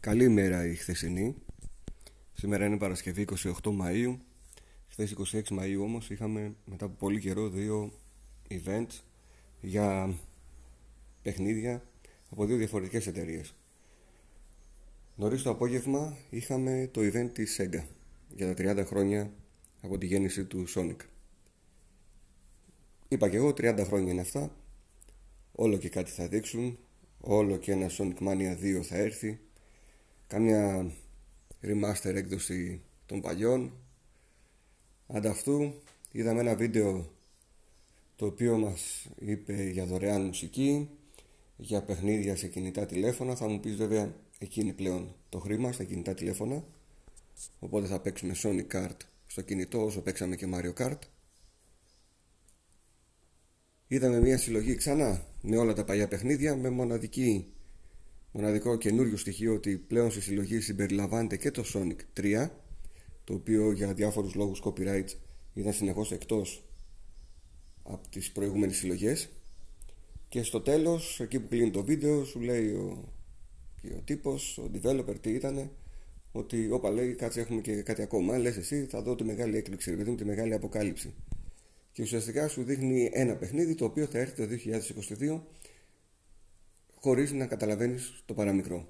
Καλή μέρα η χθεσινή. Σήμερα είναι Παρασκευή 28 Μαΐου. Χθες 26 Μαΐου όμως είχαμε μετά από πολύ καιρό δύο events για παιχνίδια από δύο διαφορετικές εταιρείες. Νωρίς το απόγευμα είχαμε το event της Sega για τα 30 χρόνια από τη γέννηση του Sonic. Είπα και εγώ 30 χρόνια είναι αυτά. Όλο και κάτι θα δείξουν. Όλο και ένα Sonic Mania 2 θα έρθει κάμια remaster έκδοση των παλιών. Ανταυτού είδαμε ένα βίντεο το οποίο μας είπε για δωρεάν μουσική για παιχνίδια σε κινητά τηλέφωνα. Θα μου πεις βέβαια εκεί είναι πλέον το χρήμα στα κινητά τηλέφωνα. Οπότε θα παίξουμε Sonic Kart στο κινητό όσο παίξαμε και Mario Kart. Είδαμε μια συλλογή ξανά με όλα τα παλιά παιχνίδια με μοναδική Μοναδικό καινούριο στοιχείο ότι πλέον στη συλλογή συμπεριλαμβάνεται και το Sonic 3 το οποίο για διάφορους λόγους copyright ήταν συνεχώς εκτός από τις προηγούμενες συλλογές. Και στο τέλος εκεί που κλείνει το βίντεο σου λέει ο, ο τύπος, ο developer τι ήταν ότι όπα λέει κάτσε έχουμε και κάτι ακόμα. Λες εσύ θα δω τη μεγάλη έκπληξη δηλαδή τη μεγάλη αποκάλυψη. Και ουσιαστικά σου δείχνει ένα παιχνίδι το οποίο θα έρθει το 2022 χωρίς να καταλαβαίνεις το παραμικρό.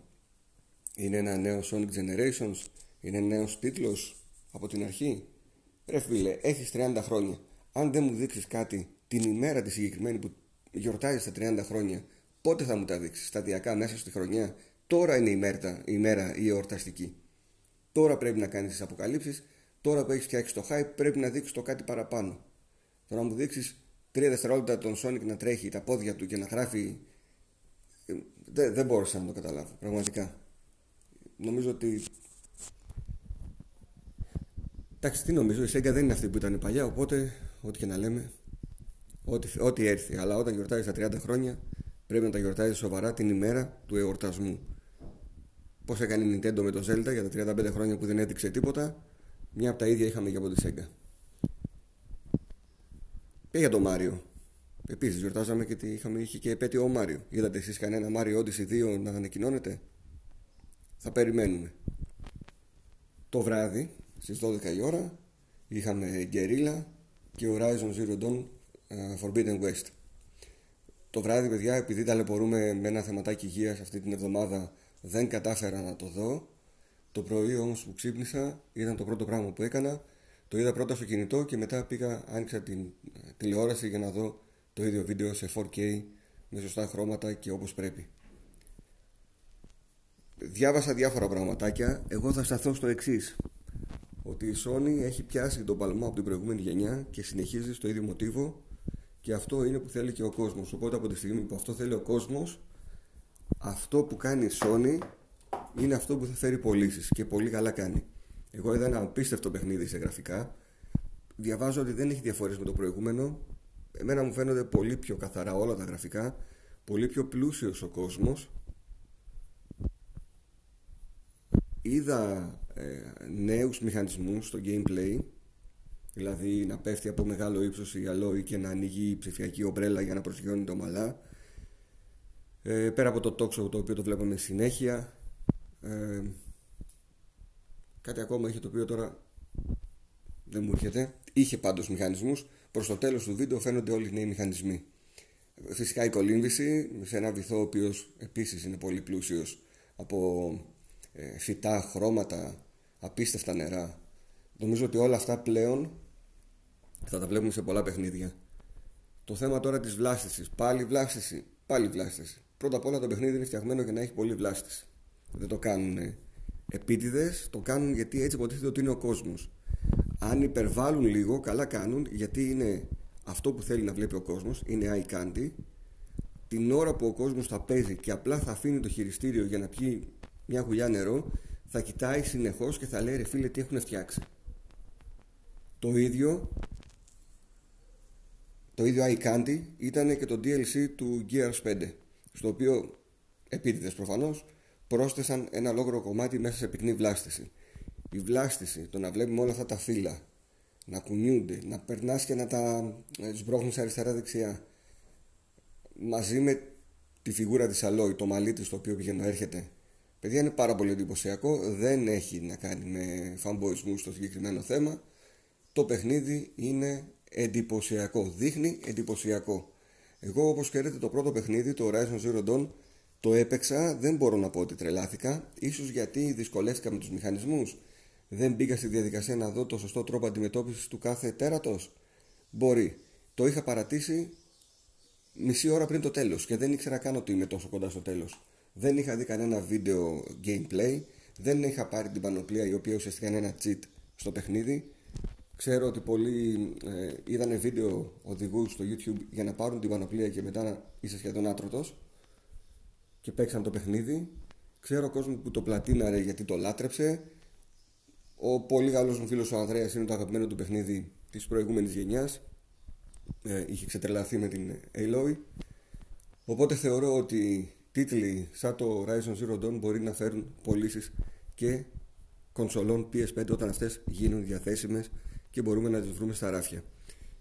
Είναι ένα νέο Sonic Generations, είναι ένα νέος τίτλος από την αρχή. Ρε φίλε, έχεις 30 χρόνια. Αν δεν μου δείξεις κάτι την ημέρα τη συγκεκριμένη που γιορτάζεις τα 30 χρόνια, πότε θα μου τα δείξεις, σταδιακά μέσα στη χρονιά; Τώρα είναι η μέρα, η μέρα η εορταστική. Τώρα πρέπει να κάνεις τις αποκαλύψεις, τώρα που έχεις φτιάξει το hype πρέπει να δείξεις το κάτι παραπάνω. Τώρα να μου δείξεις 3 δευτερόλεπτα τον Sonic να τρέχει τα πόδια του και να γράφει δεν, δεν μπόρεσα να το καταλάβω, πραγματικά. Νομίζω ότι. Εντάξει, τι νομίζω, η Σέγγα δεν είναι αυτή που ήταν παλιά, οπότε ό,τι και να λέμε, ό,τι, ό,τι έρθει. Αλλά όταν γιορτάζει τα 30 χρόνια, πρέπει να τα γιορτάζει σοβαρά την ημέρα του εορτασμού. Πώς έκανε η Nintendo με το Zelda για τα 35 χρόνια που δεν έδειξε τίποτα, μια από τα ίδια είχαμε και από τη Sega. Και για το Μάριο. Επίσης, γιορτάζαμε και είχαμε, είχε και επέτειο ο Μάριο. Είδατε εσείς κανένα Μάριο Odyssey 2 να ανακοινώνεται; Θα περιμένουμε. Το βράδυ, στις 12 η ώρα, είχαμε Guerrilla και Horizon Zero Dawn uh, Forbidden West. Το βράδυ, παιδιά, επειδή ταλαιπωρούμε με ένα θεματάκι υγείας αυτή την εβδομάδα, δεν κατάφερα να το δω. Το πρωί όμως που ξύπνησα, ήταν το πρώτο πράγμα που έκανα. Το είδα πρώτα στο κινητό και μετά πήγα, άνοιξα την ε, τηλεόραση για να δω το ίδιο βίντεο σε 4K με σωστά χρώματα και όπως πρέπει. Διάβασα διάφορα πραγματάκια. Εγώ θα σταθώ στο εξής. Ότι η Sony έχει πιάσει τον παλμό από την προηγούμενη γενιά και συνεχίζει στο ίδιο μοτίβο και αυτό είναι που θέλει και ο κόσμος. Οπότε από τη στιγμή που αυτό θέλει ο κόσμος, αυτό που κάνει η Sony είναι αυτό που θα φέρει πωλήσεις και πολύ καλά κάνει. Εγώ είδα ένα απίστευτο παιχνίδι σε γραφικά. Διαβάζω ότι δεν έχει διαφορές με το προηγούμενο εμένα μου φαίνονται πολύ πιο καθαρά όλα τα γραφικά πολύ πιο πλούσιος ο κόσμος. Είδα ε, νέους μηχανισμούς στο gameplay δηλαδή να πέφτει από μεγάλο ύψος η αλόη και να ανοίγει η ψηφιακή ομπρέλα για να προσγειώνει το μαλά ε, πέρα από το τόξο το οποίο το βλέπουμε συνέχεια. Ε, κάτι ακόμα είχε το οποίο τώρα δεν μου έρχεται. Είχε πάντως μηχανισμούς Προς το τέλος του βίντεο φαίνονται όλοι οι νέοι μηχανισμοί. Φυσικά η κολύμβηση σε ένα βυθό ο οποίος επίσης είναι πολύ πλούσιος από ε, φυτά, χρώματα, απίστευτα νερά. Νομίζω ότι όλα αυτά πλέον θα τα βλέπουμε σε πολλά παιχνίδια. Το θέμα τώρα της βλάστησης. Πάλι βλάστηση, πάλι βλάστηση. Πρώτα απ' όλα το παιχνίδι είναι φτιαγμένο για να έχει πολύ βλάστηση. Δεν το κάνουν επίτηδες, το κάνουν γιατί έτσι υποτίθεται ότι είναι ο κόσμος αν υπερβάλλουν λίγο, καλά κάνουν γιατί είναι αυτό που θέλει να βλέπει ο κόσμος, είναι eye candy. Την ώρα που ο κόσμος θα παίζει και απλά θα αφήνει το χειριστήριο για να πιει μια γουλιά νερό, θα κοιτάει συνεχώς και θα λέει ρε φίλε τι έχουν φτιάξει. Το ίδιο το ίδιο eye candy ήταν και το DLC του Gears 5 στο οποίο επίτηδες προφανώς πρόσθεσαν ένα λόγρο κομμάτι μέσα σε πυκνή βλάστηση η βλάστηση, το να βλέπουμε όλα αυτά τα φύλλα να κουνιούνται, να περνάς και να τα σμπρώχνεις αριστερά-δεξιά μαζί με τη φιγούρα της Αλόη, το μαλλί της το οποίο πηγαίνει έρχεται Παιδιά είναι πάρα πολύ εντυπωσιακό, δεν έχει να κάνει με fanboys στο συγκεκριμένο θέμα. Το παιχνίδι είναι εντυπωσιακό, δείχνει εντυπωσιακό. Εγώ όπως ξέρετε το πρώτο παιχνίδι, το Horizon Zero Dawn, το έπαιξα, δεν μπορώ να πω ότι τρελάθηκα, ίσως γιατί δυσκολεύτηκα με τους μηχανισμούς. Δεν μπήκα στη διαδικασία να δω το σωστό τρόπο αντιμετώπισης του κάθε τέρατος. Μπορεί. Το είχα παρατήσει μισή ώρα πριν το τέλος και δεν ήξερα καν ότι είμαι τόσο κοντά στο τέλος. Δεν είχα δει κανένα βίντεο gameplay, δεν είχα πάρει την πανοπλία η οποία ουσιαστικά είναι ένα cheat στο παιχνίδι. Ξέρω ότι πολλοί ε, είδανε βίντεο οδηγούς στο YouTube για να πάρουν την πανοπλία και μετά να είσαι σχεδόν άτρωτος και παίξαν το παιχνίδι. Ξέρω κόσμος που το πλατίναρε γιατί το λάτρεψε. Ο πολύ καλός μου φίλος ο Ανδρέας είναι το αγαπημένο του παιχνίδι της προηγούμενης γενιάς. Ε, είχε ξετρελαθεί με την Aloy. Οπότε θεωρώ ότι τίτλοι σαν το Horizon Zero Dawn μπορεί να φέρουν πωλήσεις και κονσολών PS5 όταν αυτές γίνουν διαθέσιμες και μπορούμε να τις βρούμε στα ράφια.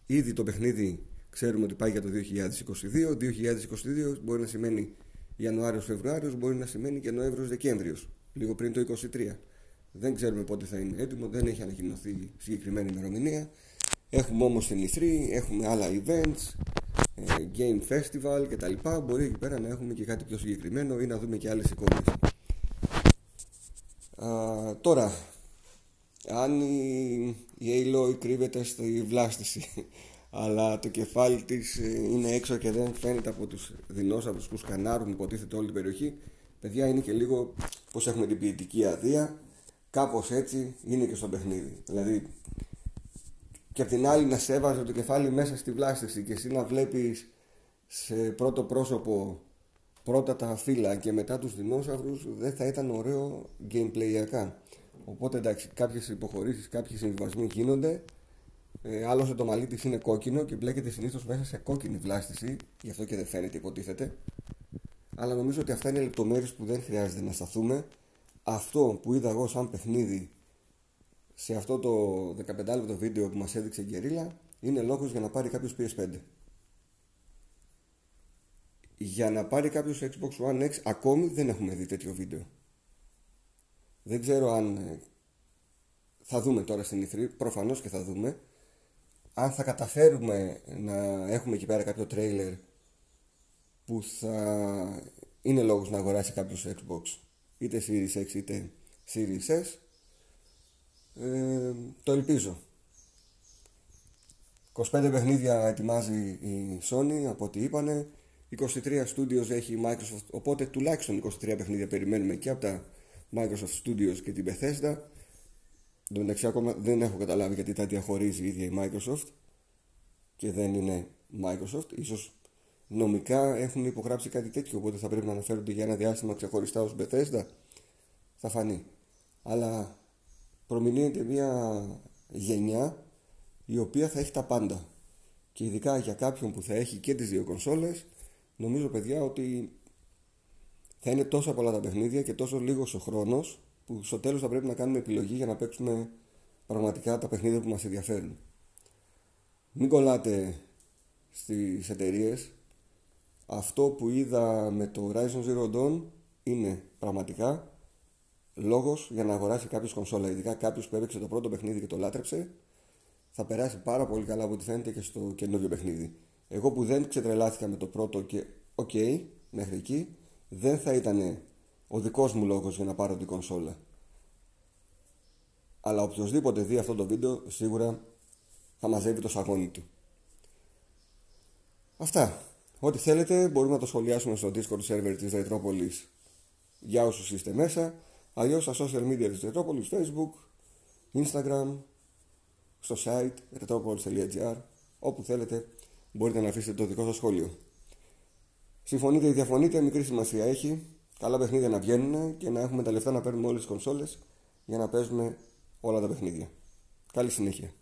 Ήδη το παιχνίδι ξέρουμε ότι πάει για το 2022. 2022 μπορεί να σημαίνει Ιανουάριος-Φεβρουάριος, μπορεί να σημαίνει και Νοέμβριος-Δεκέμβριος, λίγο πριν το 2023. Δεν ξέρουμε πότε θα είναι έτοιμο, δεν έχει ανακοινωθεί συγκεκριμένη ημερομηνία. Έχουμε όμως την E3, έχουμε άλλα events, ε, game festival κτλ. Μπορεί εκεί πέρα να έχουμε και κάτι πιο συγκεκριμένο ή να δούμε και άλλες εικόνες. Α, τώρα, αν η, η Aloy κρύβεται στη βλάστηση αλλά το κεφάλι της ε, είναι έξω και δεν φαίνεται από τους δεινόσαυρους που σκανάρουν υποτίθεται όλη την περιοχή παιδιά είναι και λίγο πως έχουμε την ποιητική αδεία κάπως έτσι είναι και στο παιχνίδι. Δηλαδή και απ' την άλλη να σε έβαζε το κεφάλι μέσα στη βλάστηση και εσύ να βλέπεις σε πρώτο πρόσωπο πρώτα τα φύλλα και μετά τους δεινόσαυρους δεν θα ήταν ωραίο gameplayιακά οπότε εντάξει κάποιες υποχωρήσεις, κάποιοι συμβιβασμοί γίνονται. Ε, άλλωστε το μαλλί της είναι κόκκινο και μπλέκεται συνήθως μέσα σε κόκκινη βλάστηση γι' αυτό και δεν φαίνεται υποτίθεται. Αλλά νομίζω ότι αυτά είναι λεπτομέρειες που δεν χρειάζεται να σταθούμε αυτό που είδα εγώ σαν παιχνίδι σε αυτό το 15 λεπτό βίντεο που μας έδειξε η Γκερίλα είναι λόγος για να πάρει κάποιος PS5 για να πάρει κάποιος Xbox One X ακόμη δεν έχουμε δει τέτοιο βίντεο. Δεν ξέρω αν ε, θα δούμε τώρα στην E3 προφανώς και θα δούμε. Αν θα καταφέρουμε να έχουμε εκεί πέρα κάποιο τρέιλερ που θα είναι λόγος να αγοράσει κάποιος Xbox είτε Series X είτε Series S. Ε, το ελπίζω. 25 παιχνίδια ετοιμάζει η Sony από ό,τι είπανε. 23 Studios έχει η Microsoft οπότε τουλάχιστον 23 παιχνίδια περιμένουμε και από τα Microsoft Studios και την Bethesda. Εν τω μεταξύ ακόμα δεν έχω καταλάβει γιατί τα διαχωρίζει η ίδια η Microsoft και δεν είναι Microsoft. Ίσως νομικά έχουν υπογράψει κάτι τέτοιο οπότε θα πρέπει να αναφέρονται για ένα διάστημα ξεχωριστά ως Bethesda. Θα φανεί. Αλλά προμηνύεται μια γενιά η οποία θα έχει τα πάντα. Και ειδικά για κάποιον που θα έχει και τις δύο κονσόλες νομίζω παιδιά ότι θα είναι τόσο πολλά τα παιχνίδια και τόσο λίγος ο χρόνος που στο τέλος θα πρέπει να κάνουμε επιλογή για να παίξουμε πραγματικά τα παιχνίδια που μας ενδιαφέρουν. Μην κολλάτε στις εταιρείες. Αυτό που είδα με το Horizon Zero Dawn είναι πραγματικά λόγος για να αγοράσει κάποιος κονσόλα. Ειδικά κάποιος που έπαιξε το πρώτο παιχνίδι και το λάτρεψε θα περάσει πάρα πολύ καλά από ό,τι φαίνεται και στο καινούριο παιχνίδι. Εγώ που δεν ξετρελάθηκα με το πρώτο και OK, okay, μέχρι εκεί, δεν θα ήταν ο δικός μου λόγος για να πάρω την κονσόλα. Αλλά οποιοδήποτε δει αυτό το βίντεο σίγουρα θα μαζεύει το σαγόνι του. Αυτά. Ό,τι θέλετε μπορούμε να το σχολιάσουμε στο Discord server της Ρετρόπολης για όσους είστε μέσα. Αλλιώς στα social media της Ρετρόπολης, Facebook, Instagram, στο site retropolis.gr όπου θέλετε μπορείτε να αφήσετε το δικό σας σχόλιο. Συμφωνείτε ή διαφωνείτε, μικρή σημασία έχει. Καλά παιχνίδια να βγαίνουν και να έχουμε τα λεφτά να παίρνουμε όλες τις κονσόλες για να παίζουμε όλα τα παιχνίδια. Καλή συνέχεια.